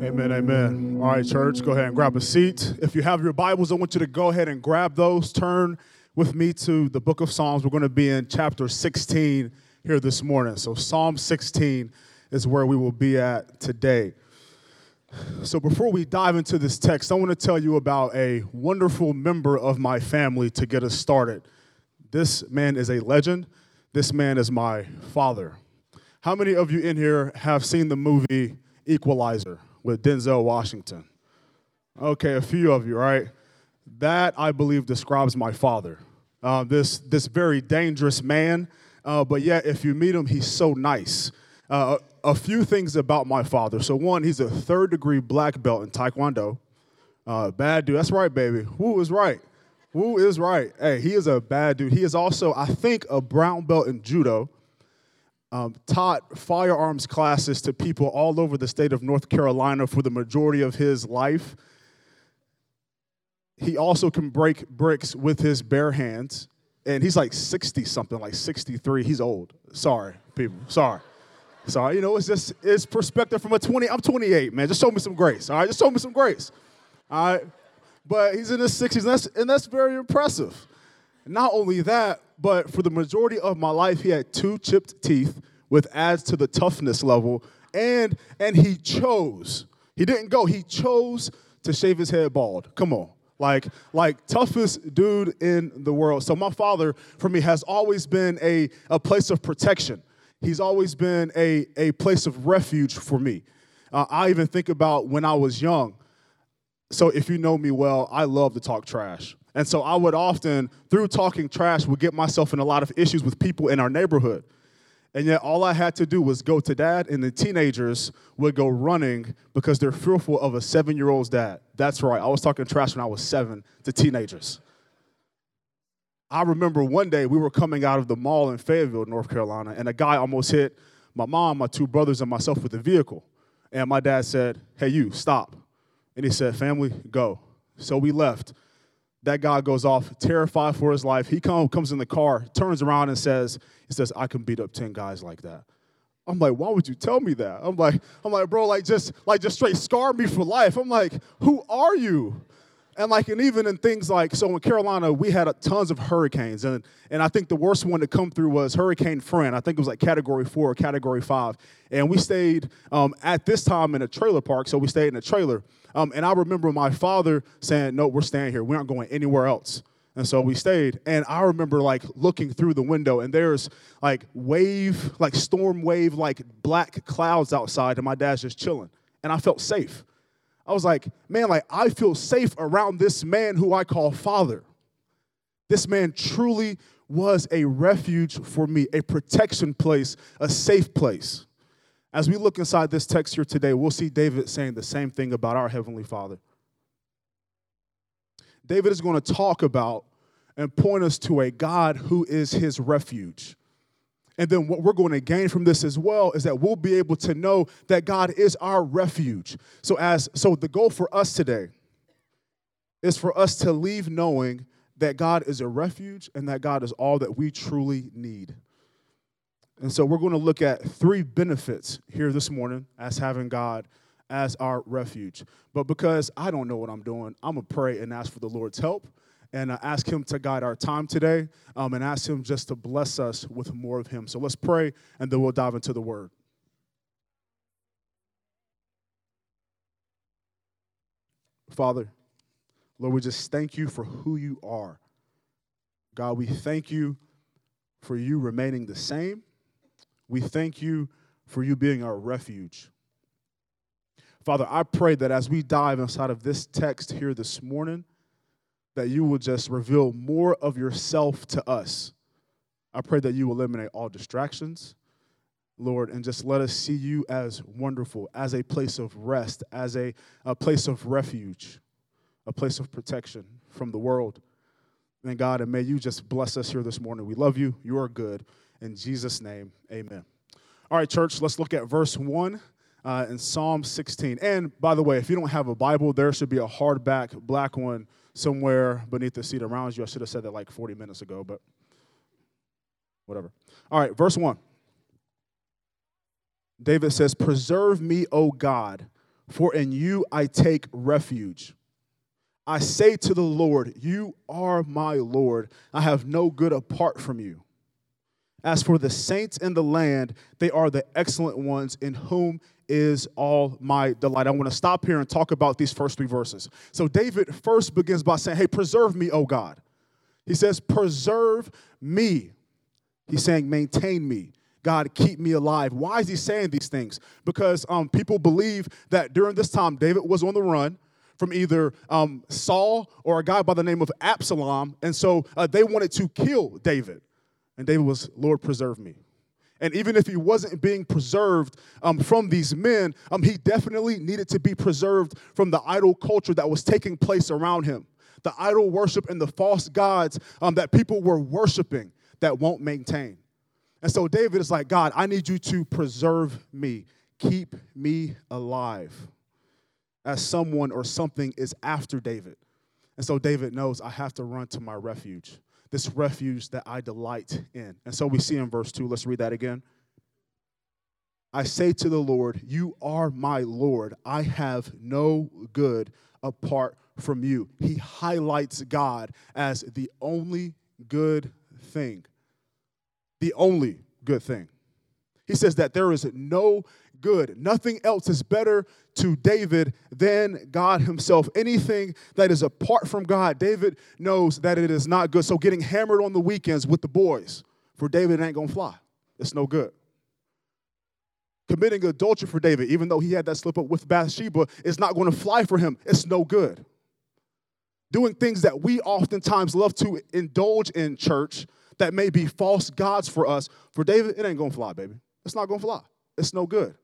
Amen, amen. All right, church, go ahead and grab a seat. If you have your Bibles, I want you to go ahead and grab those. Turn with me to the book of Psalms. We're going to be in chapter 16 here this morning. So, Psalm 16 is where we will be at today. So, before we dive into this text, I want to tell you about a wonderful member of my family to get us started. This man is a legend. This man is my father. How many of you in here have seen the movie Equalizer? With Denzel Washington. Okay, a few of you, right? That I believe describes my father. Uh, this this very dangerous man, uh, but yet if you meet him, he's so nice. Uh, a, few things about my father. So one, he's a third degree black belt in Taekwondo. Uh, bad dude. That's right, baby. Who is right? Who is right? Hey, he is a bad dude. He is also, I think, a brown belt in judo um, taught firearms classes to people all over the state of North Carolina for the majority of his life. He also can break bricks with his bare hands. And he's like 60 something, like 63. He's old. Sorry, people. Sorry. Sorry. You know, it's just it's perspective from a 20. I'm 28, man. Just show me some grace. All right. Just show me some grace. All right. But he's in his 60s, and that's, and that's very impressive. Not only that, but for the majority of my life, he had two chipped teeth, which adds to the toughness level. And and he chose. He didn't go. He chose to shave his head bald. Come on. Like, like toughest dude in the world. So my father, for me, has always been a, a place of protection. He's always been a, a place of refuge for me. Uh, I even think about when I was young. So if you know me well, I love to talk trash. And so I would often, through talking trash, would get myself in a lot of issues with people in our neighborhood. And yet all I had to do was go to dad, and the teenagers would go running because they're fearful of a seven year old's dad. That's right, I was talking trash when I was seven to teenagers. I remember one day we were coming out of the mall in Fayetteville, North Carolina, and a guy almost hit my mom, my two brothers, and myself with a vehicle. And my dad said, Hey, you, stop. And he said, Family, go. So we left. That guy goes off, terrified for his life. He come, comes in the car, turns around and says, he says, I can beat up 10 guys like that. I'm like, why would you tell me that? I'm like, I'm like, bro, like just like just straight scar me for life. I'm like, who are you? And like, and even in things like, so in Carolina, we had a, tons of hurricanes, and and I think the worst one to come through was Hurricane Fran. I think it was like Category Four or Category Five, and we stayed um, at this time in a trailer park. So we stayed in a trailer, um, and I remember my father saying, "No, we're staying here. We aren't going anywhere else." And so we stayed. And I remember like looking through the window and there's like wave, like storm wave, like black clouds outside, and my dad's just chilling. And I felt safe. I was like, man, like I feel safe around this man who I call father. This man truly was a refuge for me, a protection place, a safe place. As we look inside this text here today, we'll see David saying the same thing about our Heavenly Father. David is going to talk about and point us to a God who is his refuge. And then what we're going to gain from this as well is that we'll be able to know that God is our refuge. So as so the goal for us today is for us to leave knowing that God is a refuge and that God is all that we truly need. And so we're going to look at three benefits here this morning as having God as our refuge. But because I don't know what I'm doing, I'm going to pray and ask for the Lord's help and uh, ask Him to guide our time today um, and ask Him just to bless us with more of Him. So let's pray and then we'll dive into the Word. Father, Lord, we just thank you for who you are. God, we thank you for you remaining the same. We thank you for you being our refuge. Father, I pray that as we dive inside of this text here this morning, that you will just reveal more of yourself to us. I pray that you eliminate all distractions, Lord, and just let us see you as wonderful, as a place of rest, as a, a place of refuge, a place of protection from the world. And God, and may you just bless us here this morning. We love you. You are good. In Jesus' name, amen. All right, church, let's look at verse 1 uh, in Psalm 16. And by the way, if you don't have a Bible, there should be a hardback black one somewhere beneath the seat around you. I should have said that like 40 minutes ago, but whatever. All right, verse 1. David says, Preserve me, O God, for in you I take refuge. I say to the Lord, You are my Lord. I have no good apart from you. As for the saints in the land, they are the excellent ones in whom is all my delight. I want to stop here and talk about these first three verses. So, David first begins by saying, Hey, preserve me, O God. He says, Preserve me. He's saying, Maintain me. God, keep me alive. Why is he saying these things? Because um, people believe that during this time, David was on the run from either um, Saul or a guy by the name of Absalom. And so uh, they wanted to kill David. And David was, Lord, preserve me. And even if he wasn't being preserved um, from these men, um, he definitely needed to be preserved from the idol culture that was taking place around him, the idol worship and the false gods um, that people were worshiping that won't maintain. And so David is like, God, I need you to preserve me, keep me alive as someone or something is after David. And so David knows I have to run to my refuge, this refuge that I delight in. And so we see in verse 2, let's read that again. I say to the Lord, You are my Lord. I have no good apart from you. He highlights God as the only good thing. The only good thing. He says that there is no good. Nothing else is better to David than God himself. Anything that is apart from God, David knows that it is not good. So getting hammered on the weekends with the boys for David ain't gonna fly. It's no good. Committing adultery for David, even though he had that slip up with Bathsheba, is not gonna fly for him. It's no good. Doing things that we oftentimes love to indulge in church that may be false gods for us, for David, it ain't gonna fly, baby. It's not gonna fly. It's no good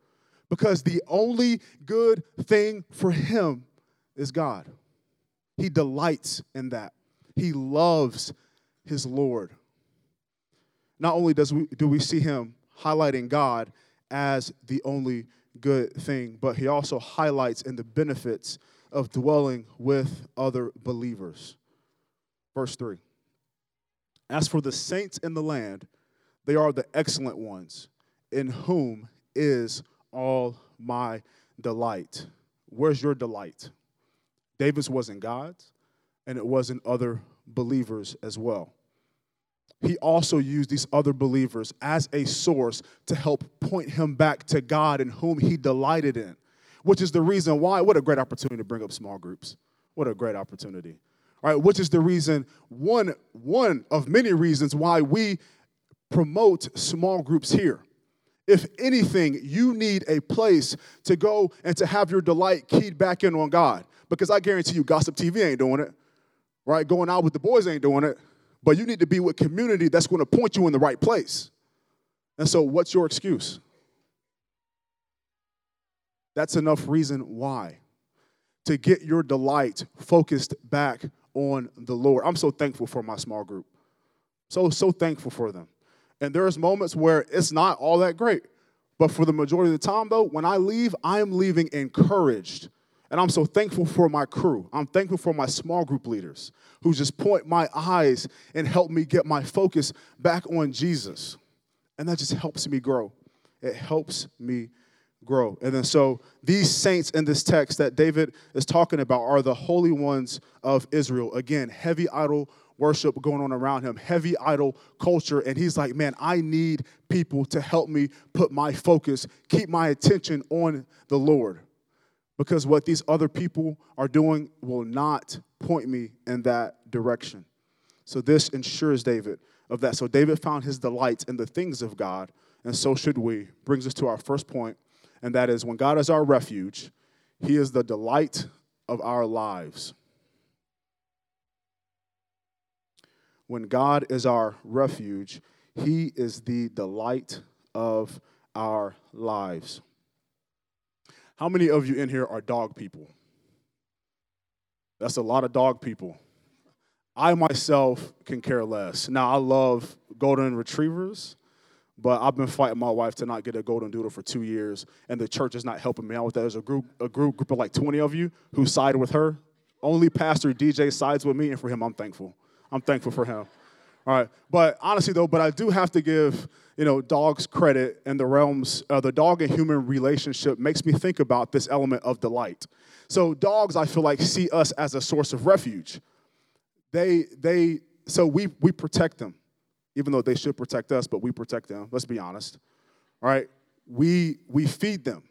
because the only good thing for him is God. He delights in that. He loves his Lord. Not only does we, do we see him highlighting God as the only good thing, but he also highlights in the benefits of dwelling with other believers. Verse 3 As for the saints in the land, they are the excellent ones, in whom is all my delight. Where's your delight? David's wasn't God's, and it wasn't other believers as well. He also used these other believers as a source to help point him back to God and whom he delighted in, which is the reason why, what a great opportunity to bring up small groups. What a great opportunity. All right, which is the reason, one, one of many reasons why we promote small groups here. If anything, you need a place to go and to have your delight keyed back in on God. Because I guarantee you, Gossip TV ain't doing it, right? Going out with the boys ain't doing it. But you need to be with community that's going to point you in the right place. And so, what's your excuse? That's enough reason why to get your delight focused back on the Lord. I'm so thankful for my small group. So, so thankful for them. And there's moments where it's not all that great. But for the majority of the time, though, when I leave, I am leaving encouraged. And I'm so thankful for my crew. I'm thankful for my small group leaders who just point my eyes and help me get my focus back on Jesus. And that just helps me grow. It helps me grow. And then so these saints in this text that David is talking about are the holy ones of Israel. Again, heavy idol worship going on around him, heavy idol culture. And he's like, man, I need people to help me put my focus, keep my attention on the Lord. Because what these other people are doing will not point me in that direction. So this ensures David of that. So David found his delight in the things of God, and so should we. Brings us to our first point, and that is when God is our refuge, he is the delight of our lives. When God is our refuge, He is the delight of our lives. How many of you in here are dog people? That's a lot of dog people. I myself can care less. Now, I love golden retrievers, but I've been fighting my wife to not get a golden doodle for two years, and the church is not helping me out with that. There's a group, a group, group of like 20 of you who side with her. Only Pastor DJ sides with me, and for him, I'm thankful. I'm thankful for him. All right. But honestly, though, but I do have to give, you know, dogs credit in the realms, uh, the dog and human relationship makes me think about this element of delight. So dogs, I feel like, see us as a source of refuge. They, they, so we, we protect them, even though they should protect us, but we protect them. Let's be honest. All right. We, we feed them.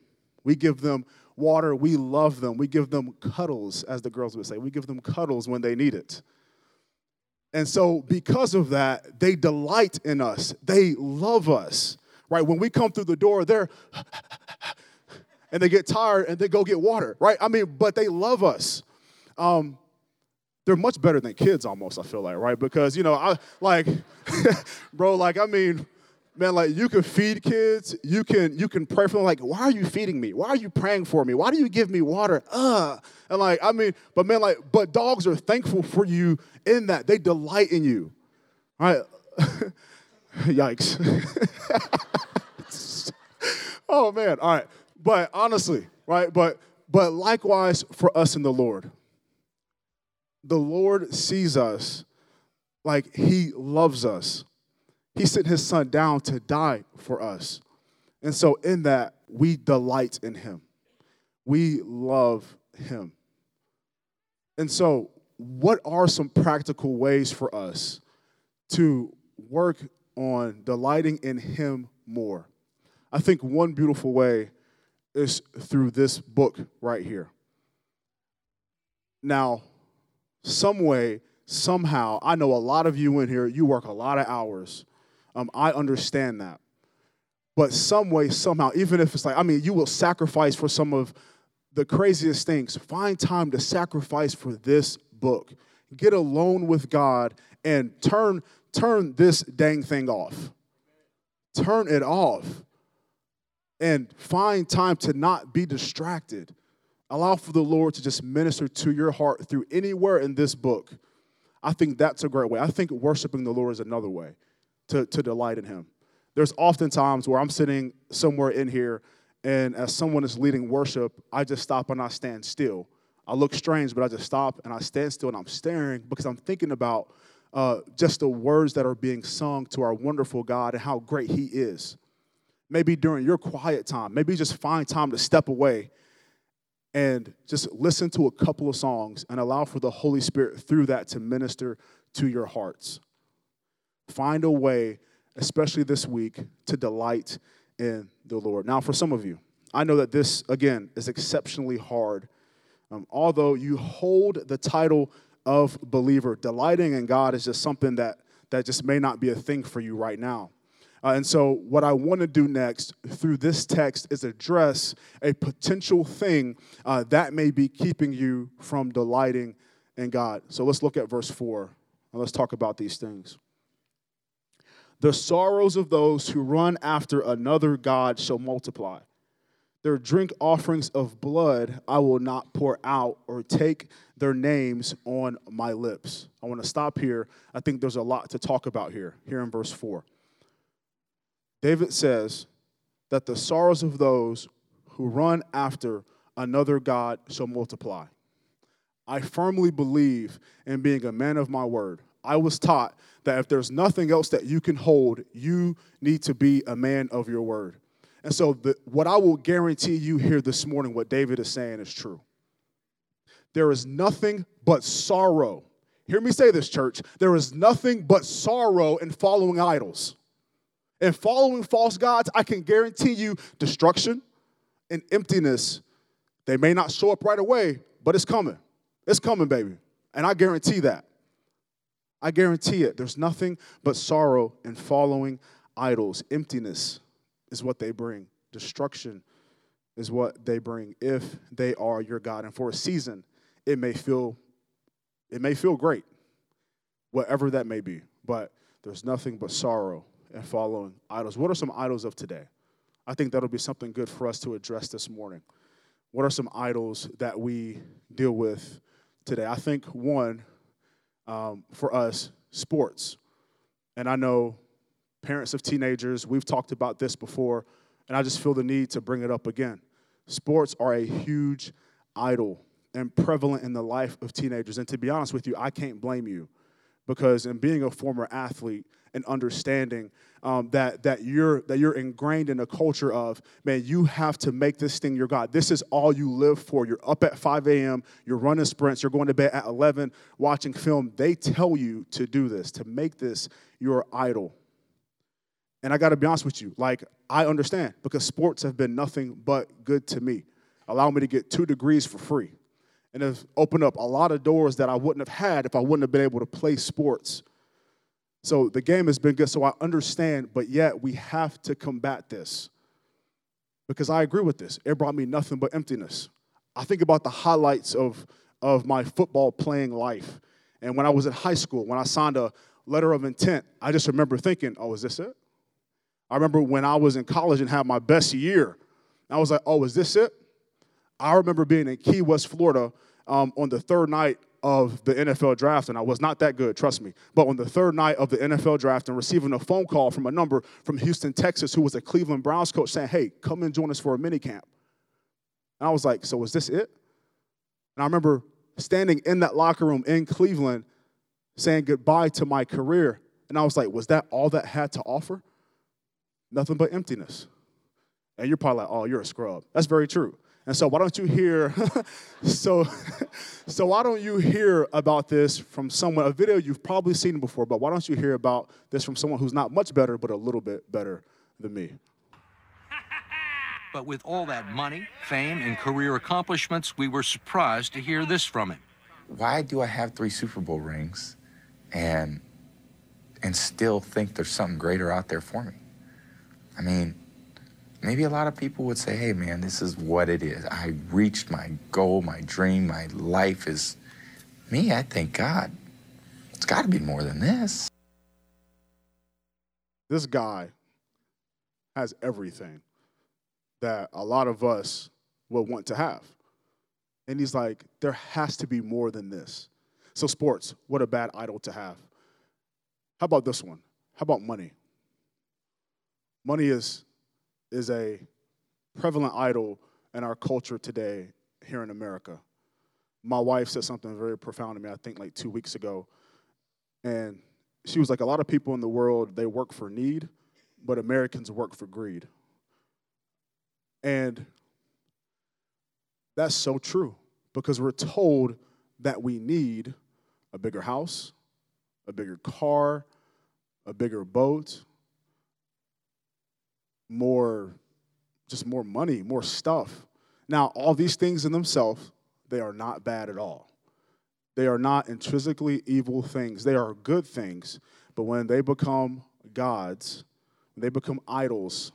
We give them water. We love them. We give them cuddles, as the girls would say. We give them cuddles when they need it. And so, because of that, they delight in us. They love us, right? When we come through the door, they're, and they get tired and they go get water, right? I mean, but they love us. Um, they're much better than kids almost, I feel like, right? Because, you know, I like, bro, like, I mean, man, like you can feed kids, you can you can pray for them. Like, why are you feeding me? Why are you praying for me? Why do you give me water? Uh, and like, I mean, but man, like, but dogs are thankful for you in that. They delight in you. All right. Yikes. oh man. All right. But honestly, right? But but likewise for us in the Lord. The Lord sees us like he loves us he sent his son down to die for us. And so, in that, we delight in him. We love him. And so, what are some practical ways for us to work on delighting in him more? I think one beautiful way is through this book right here. Now, some way, somehow, I know a lot of you in here, you work a lot of hours um, I understand that. But some way, somehow, even if it's like, I mean, you will sacrifice for some of the craziest things. Find time to sacrifice for this book. Get alone with God and turn turn this dang thing off. Turn it off. And find time to not be distracted. Allow for the Lord to just minister to your heart through anywhere in this book. I think that's a great way. I think worshiping the Lord is another way to, to delight in Him. There's often times where I'm sitting somewhere in here, and as someone is leading worship, I just stop and I stand still. I look strange, but I just stop and I stand still and I'm staring because I'm thinking about uh, just the words that are being sung to our wonderful God and how great He is. Maybe during your quiet time, maybe just find time to step away and just listen to a couple of songs and allow for the Holy Spirit through that to minister to your hearts. Find a way, especially this week, to delight in the Lord. Now, for some of you, I know that this, again, is exceptionally hard. Um, although you hold the title of believer, delighting in God is just something that, that just may not be a thing for you right now. Uh, and so, what I want to do next through this text is address a potential thing uh, that may be keeping you from delighting in God. So, let's look at verse 4 and let's talk about these things. The sorrows of those who run after another God shall multiply. Their drink offerings of blood I will not pour out or take their names on my lips. I want to stop here. I think there's a lot to talk about here, here in verse 4. David says that the sorrows of those who run after another God shall multiply. I firmly believe in being a man of my word. I was taught that if there's nothing else that you can hold, you need to be a man of your word. And so, the, what I will guarantee you here this morning, what David is saying is true. There is nothing but sorrow. Hear me say this, church. There is nothing but sorrow in following idols. And following false gods, I can guarantee you destruction and emptiness. They may not show up right away, but it's coming. It's coming, baby. And I guarantee that. I guarantee it. There's nothing but sorrow in following idols. Emptiness is what they bring, destruction is what they bring if they are your God. And for a season, it may feel it may feel great, whatever that may be, but there's nothing but sorrow in following idols. What are some idols of today? I think that'll be something good for us to address this morning. What are some idols that we deal with today? I think one um, for us sports. And I know parents of teenagers, we've talked about this before, and I just feel the need to bring it up again. Sports are a huge idol and prevalent in the life of teenagers. And to be honest with you, I can't blame you because in being a former athlete and understanding um, that that you're that you're ingrained in a culture of man, you have to make this thing your God. This is all you live for. You're up at 5 a.m. You're running sprints. You're going to bed at 11, watching film. They tell you to do this, to make this your idol. And I got to be honest with you, like I understand because sports have been nothing but good to me. Allow me to get two degrees for free, and have opened up a lot of doors that I wouldn't have had if I wouldn't have been able to play sports so the game has been good, so I understand, but yet we have to combat this. Because I agree with this. It brought me nothing but emptiness. I think about the highlights of, of my football playing life. And when I was in high school, when I signed a letter of intent, I just remember thinking, oh, is this it? I remember when I was in college and had my best year, I was like, oh, is this it? I remember being in Key West, Florida um, on the third night of the NFL draft, and I was not that good, trust me. But on the third night of the NFL draft, and receiving a phone call from a number from Houston, Texas, who was a Cleveland Browns coach, saying, "Hey, come and join us for a mini camp." And I was like, "So is this it?" And I remember standing in that locker room in Cleveland, saying goodbye to my career, and I was like, "Was that all that had to offer?" Nothing but emptiness. And you're probably like, "Oh, you're a scrub." That's very true. And so why don't you hear so so why don't you hear about this from someone a video you've probably seen before, but why don't you hear about this from someone who's not much better but a little bit better than me? But with all that money, fame, and career accomplishments, we were surprised to hear this from him. Why do I have three Super Bowl rings and and still think there's something greater out there for me? I mean, maybe a lot of people would say, hey, man, this is what it is. I reached my goal, my dream, my life is me. I thank God. It's got to be more than this. This guy has everything that a lot of us would want to have. And he's like, there has to be more than this. So, sports, what a bad idol to have. How about this one? How about money? Money is is a prevalent idol in our culture today here in America. My wife said something very profound to me, I think like two weeks ago. And she was like, a lot of people in the world, they work for need, but Americans work for greed. And that's so true because we're told that we need a bigger house, a bigger car, a bigger boat, more, just more money, more stuff. Now, all these things in themselves, they are not bad at all. They are not intrinsically evil things. They are good things. But when they become gods, when they become idols,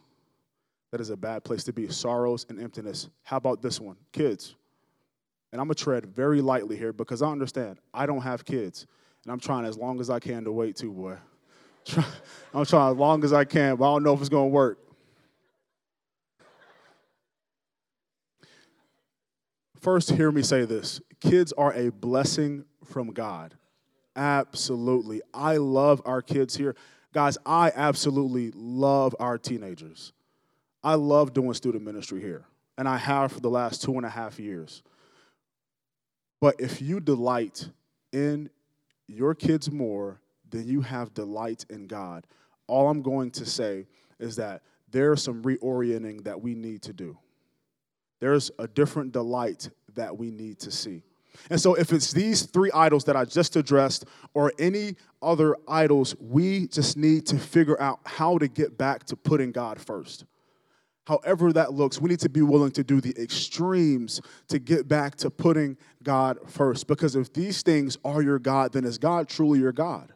that is a bad place to be. Sorrows and emptiness. How about this one? Kids. And I'm going to tread very lightly here because I understand I don't have kids. And I'm trying as long as I can to wait too, boy. I'm trying as long as I can, but I don't know if it's going to work. First, hear me say this kids are a blessing from God. Absolutely. I love our kids here. Guys, I absolutely love our teenagers. I love doing student ministry here, and I have for the last two and a half years. But if you delight in your kids more than you have delight in God, all I'm going to say is that there's some reorienting that we need to do. There's a different delight that we need to see. And so, if it's these three idols that I just addressed or any other idols, we just need to figure out how to get back to putting God first. However, that looks, we need to be willing to do the extremes to get back to putting God first. Because if these things are your God, then is God truly your God?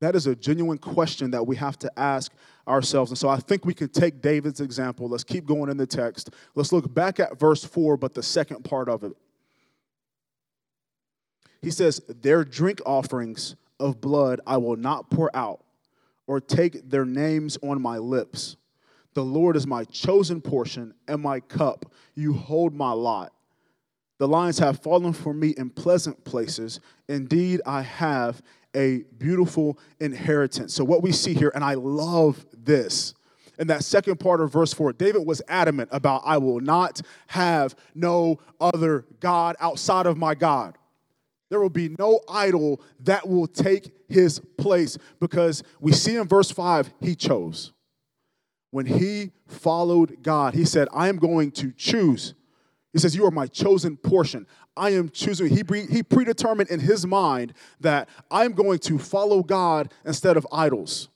That is a genuine question that we have to ask ourselves. And so I think we can take David's example. Let's keep going in the text. Let's look back at verse 4, but the second part of it. He says, Their drink offerings of blood I will not pour out, or take their names on my lips. The Lord is my chosen portion and my cup. You hold my lot. The lions have fallen for me in pleasant places. Indeed, I have a beautiful inheritance. So, what we see here, and I love this, in that second part of verse 4, David was adamant about, I will not have no other God outside of my God. There will be no idol that will take his place because we see in verse 5, he chose. When he followed God, he said, I am going to choose. He says, You are my chosen portion. I am choosing. He, pre- he predetermined in his mind that I'm going to follow God instead of idols.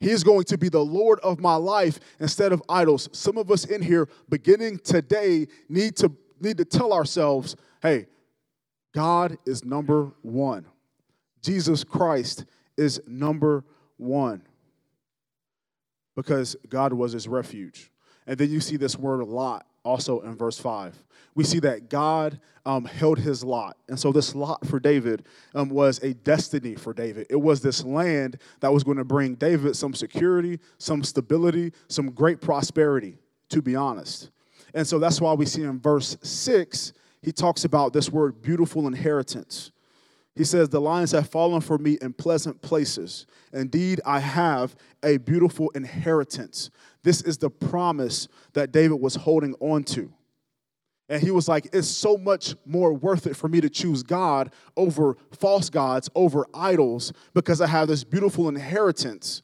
He is going to be the Lord of my life instead of idols. Some of us in here, beginning today, need to need to tell ourselves, hey, God is number one. Jesus Christ is number one. Because God was his refuge. And then you see this word a lot also in verse 5. We see that God um, held his lot. And so, this lot for David um, was a destiny for David. It was this land that was going to bring David some security, some stability, some great prosperity, to be honest. And so, that's why we see in verse 6 he talks about this word beautiful inheritance. He says, The lions have fallen for me in pleasant places. Indeed, I have a beautiful inheritance. This is the promise that David was holding on to. And he was like, It's so much more worth it for me to choose God over false gods, over idols, because I have this beautiful inheritance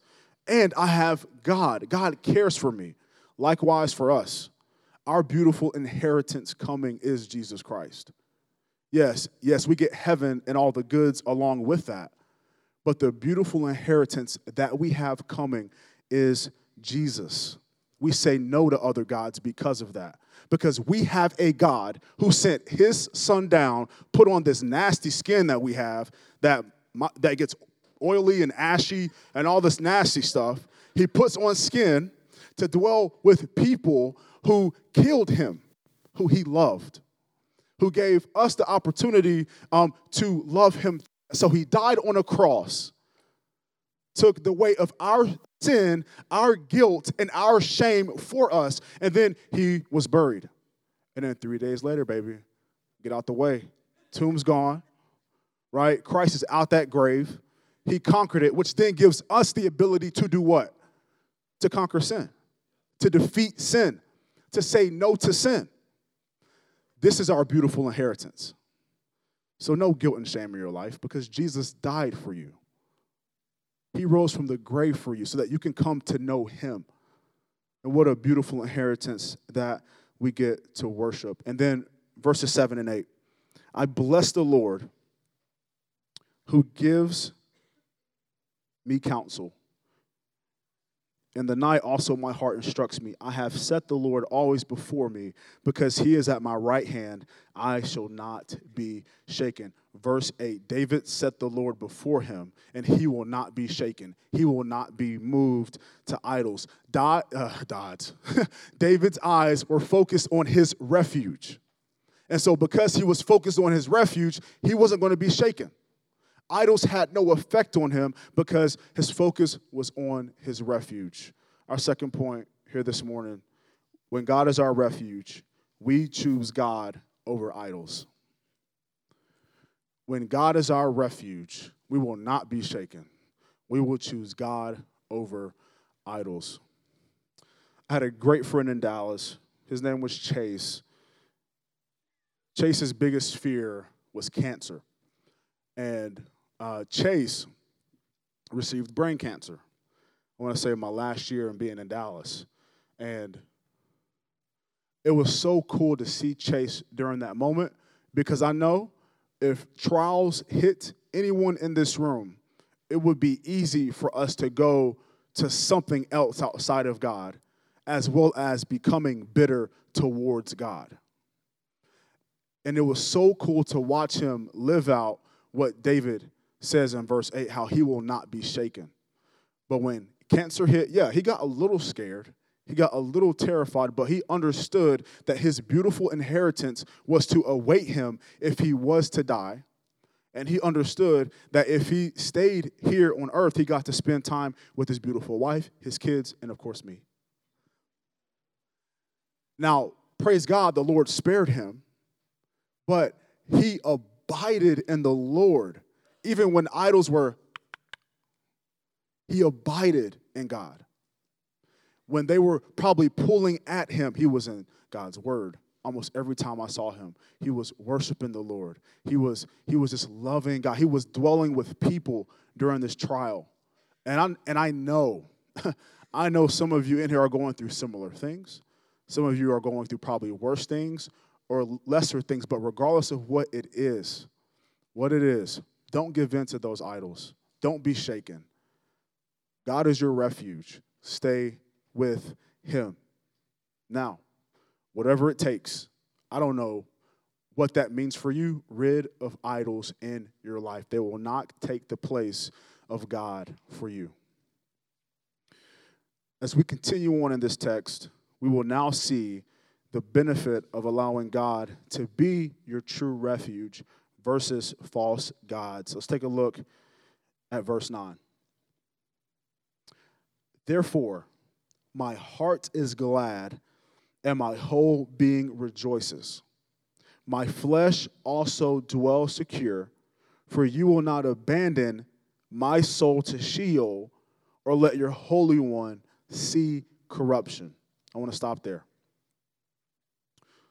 and I have God. God cares for me. Likewise for us our beautiful inheritance coming is Jesus Christ. Yes, yes, we get heaven and all the goods along with that. But the beautiful inheritance that we have coming is Jesus. We say no to other gods because of that. Because we have a God who sent his son down, put on this nasty skin that we have that, that gets oily and ashy and all this nasty stuff. He puts on skin to dwell with people who killed him, who he loved, who gave us the opportunity um, to love him. So he died on a cross, took the weight of our sin, our guilt, and our shame for us, and then he was buried. And then three days later, baby, get out the way. Tomb's gone, right? Christ is out that grave. He conquered it, which then gives us the ability to do what? To conquer sin, to defeat sin to say no to sin. This is our beautiful inheritance. So, no guilt and shame in your life because Jesus died for you. He rose from the grave for you so that you can come to know Him. And what a beautiful inheritance that we get to worship. And then verses 7 and 8 I bless the Lord who gives me counsel. In the night also my heart instructs me. I have set the Lord always before me, because he is at my right hand. I shall not be shaken. Verse 8 David set the Lord before him, and he will not be shaken. He will not be moved to idols. uh, David's eyes were focused on his refuge. And so, because he was focused on his refuge, he wasn't going to be shaken. Idols had no effect on him because his focus was on his refuge. Our second point here this morning when God is our refuge, we choose God over idols. When God is our refuge, we will not be shaken. We will choose God over idols. I had a great friend in Dallas. His name was Chase. Chase's biggest fear was cancer. And uh, Chase received brain cancer. I want to say my last year in being in Dallas. And it was so cool to see Chase during that moment because I know if trials hit anyone in this room, it would be easy for us to go to something else outside of God, as well as becoming bitter towards God. And it was so cool to watch him live out what David says in verse 8 how he will not be shaken. But when cancer hit, yeah, he got a little scared. He got a little terrified, but he understood that his beautiful inheritance was to await him if he was to die. And he understood that if he stayed here on earth, he got to spend time with his beautiful wife, his kids, and of course, me. Now, praise God, the Lord spared him, but he abided in the Lord even when idols were, he abided in God. When they were probably pulling at him, he was in God's word. almost every time I saw him, he was worshiping the Lord. He was he was just loving God. He was dwelling with people during this trial. And I and I know I know some of you in here are going through similar things. Some of you are going through probably worse things or lesser things, but regardless of what it is, what it is, don't give in to those idols. Don't be shaken. God is your refuge. Stay with him. Now, whatever it takes, I don't know what that means for you, rid of idols in your life. They will not take the place of God for you. As we continue on in this text, we will now see the benefit of allowing God to be your true refuge versus false gods. Let's take a look at verse 9. Therefore, my heart is glad and my whole being rejoices. My flesh also dwells secure, for you will not abandon my soul to Sheol or let your Holy One see corruption. I want to stop there.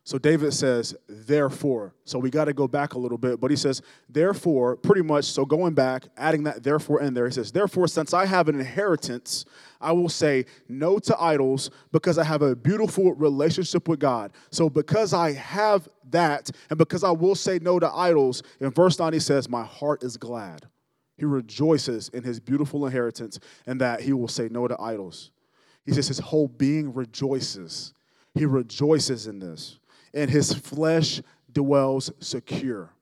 So David says, therefore. So we got to go back a little bit, but he says, therefore, pretty much. So going back, adding that therefore in there, he says, therefore, since I have an inheritance, I will say no to idols because I have a beautiful relationship with God. So because I have that, and because I will say no to idols, in verse 9 he says, my heart is glad. He rejoices in his beautiful inheritance and that he will say no to idols. He says his whole being rejoices. He rejoices in this and his flesh dwells secure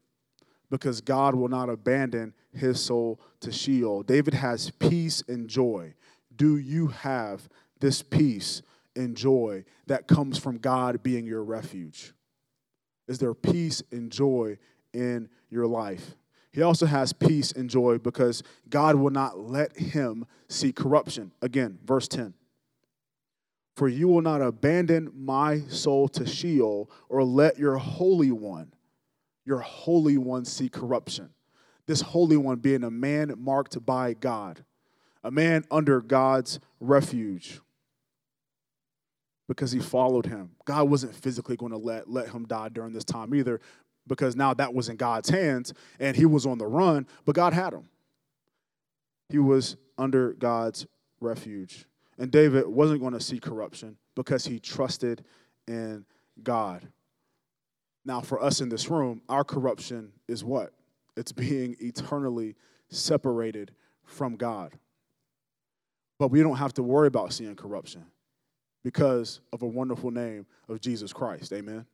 because God will not abandon his soul to Sheol. David has peace and joy. Do you have this peace and joy that comes from God being your refuge? Is there peace and joy in your life? He also has peace and joy because God will not let him see corruption. Again, verse 10. For you will not abandon my soul to Sheol or let your Holy One, your Holy One, see corruption. This Holy One being a man marked by God, a man under God's refuge because he followed him. God wasn't physically going to let, let him die during this time either because now that was in God's hands and he was on the run, but God had him. He was under God's refuge. And David wasn't going to see corruption because he trusted in God. Now, for us in this room, our corruption is what? It's being eternally separated from God. But we don't have to worry about seeing corruption because of a wonderful name of Jesus Christ. Amen.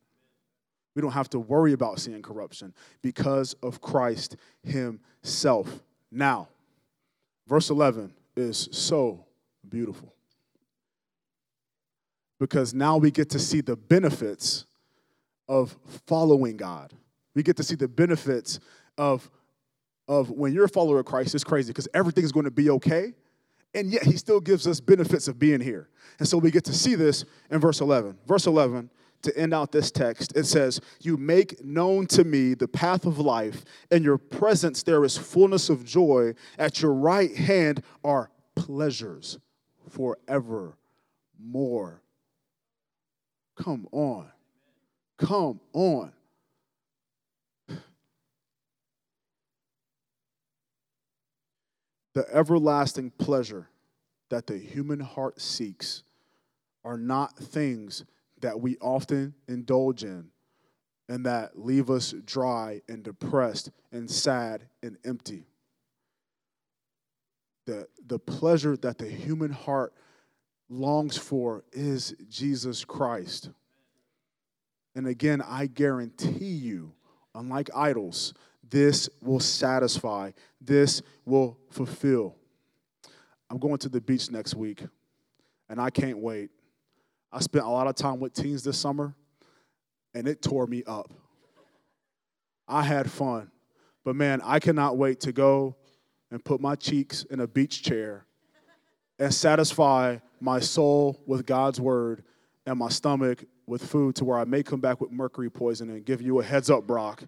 We don't have to worry about seeing corruption because of Christ Himself. Now, verse 11 is so beautiful because now we get to see the benefits of following God. We get to see the benefits of, of when you're a follower of Christ, it's crazy because everything's going to be okay, and yet he still gives us benefits of being here. And so we get to see this in verse 11. Verse 11, to end out this text, it says, You make known to me the path of life. In your presence there is fullness of joy. At your right hand are pleasures forevermore. Come on. Come on. The everlasting pleasure that the human heart seeks are not things that we often indulge in and that leave us dry and depressed and sad and empty. The, the pleasure that the human heart longs for is Jesus Christ. And again, I guarantee you, unlike idols, this will satisfy, this will fulfill. I'm going to the beach next week, and I can't wait. I spent a lot of time with teens this summer, and it tore me up. I had fun, but man, I cannot wait to go and put my cheeks in a beach chair and satisfy my soul with God's word and my stomach with food to where I may come back with mercury poisoning and give you a heads up, Brock.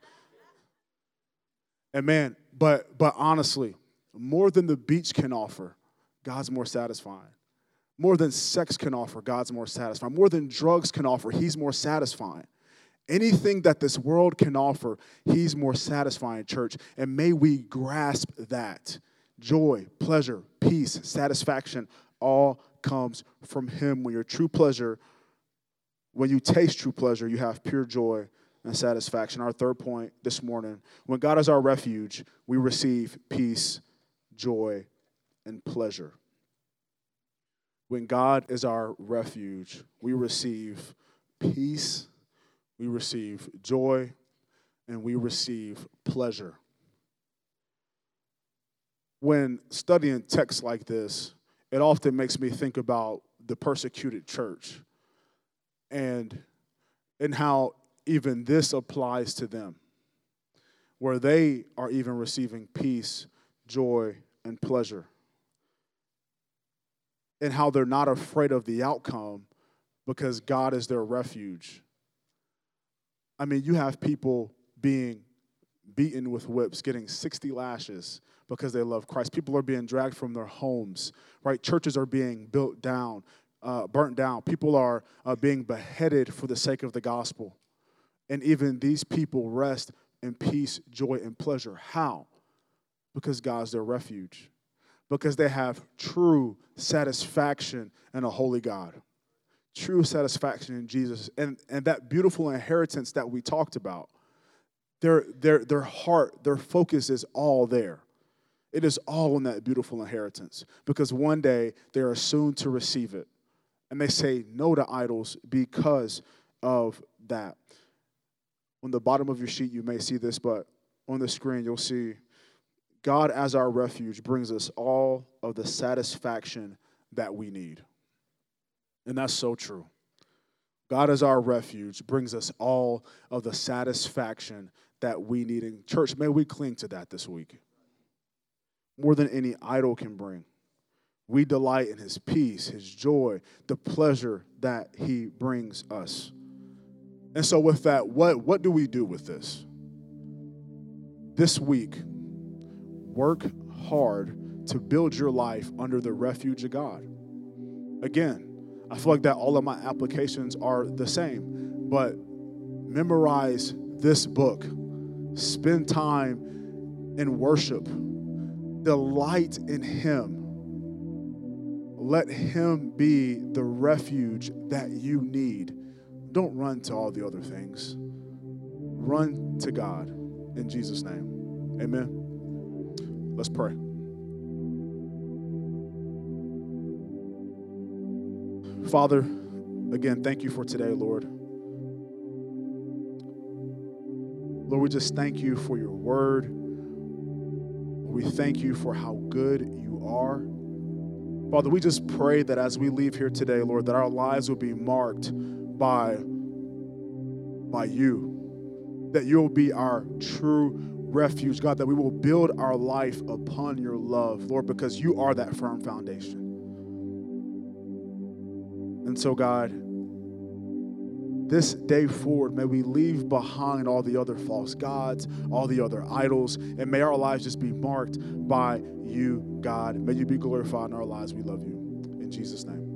And man, but but honestly, more than the beach can offer, God's more satisfying. More than sex can offer, God's more satisfying. More than drugs can offer, He's more satisfying. Anything that this world can offer, He's more satisfying, church. And may we grasp that. Joy, pleasure, peace, satisfaction all comes from Him. When your true pleasure, when you taste true pleasure, you have pure joy and satisfaction. Our third point this morning when God is our refuge, we receive peace, joy, and pleasure. When God is our refuge, we receive peace, we receive joy, and we receive pleasure. When studying texts like this, it often makes me think about the persecuted church and and how even this applies to them where they are even receiving peace, joy, and pleasure and how they're not afraid of the outcome because God is their refuge. I mean, you have people being beaten with whips, getting 60 lashes because they love Christ. People are being dragged from their homes, right? Churches are being built down, uh, burnt down. People are uh, being beheaded for the sake of the gospel. And even these people rest in peace, joy, and pleasure. How? Because God's their refuge because they have true satisfaction in a holy God. True satisfaction in Jesus. And, and that beautiful inheritance that we talked about, their, their, their heart, their focus is all there. It is all in that beautiful inheritance because one day they are soon to receive it. And they say no to idols because of that. On the bottom of your sheet, you may see this, but on the screen, you'll see God, as our refuge, brings us all of the satisfaction that we need. And that's so true. God, as our refuge, brings us all of the satisfaction that we need. In church, may we cling to that this week more than any idol can bring. We delight in his peace, his joy, the pleasure that he brings us. And so, with that, what, what do we do with this? This week, work hard to build your life under the refuge of God. Again, I feel like that all of my applications are the same, but memorize this book, spend time in worship, delight in Him. Let Him be the refuge that you need. Don't run to all the other things. Run to God in Jesus' name. Amen. Let's pray. Father, again, thank you for today, Lord. Lord, we just thank you for your word. We thank you for how good you are. Father, we just pray that as we leave here today, Lord, that our lives will be marked by, by you, that you'll be our true refuge, God, that we will build our life upon your love, Lord, because you are that firm foundation. And so, God, this day forward, may we leave behind all the other false gods, all the other idols, and may our lives just be marked by you, God. May you be glorified in our lives. We love you. In Jesus' name.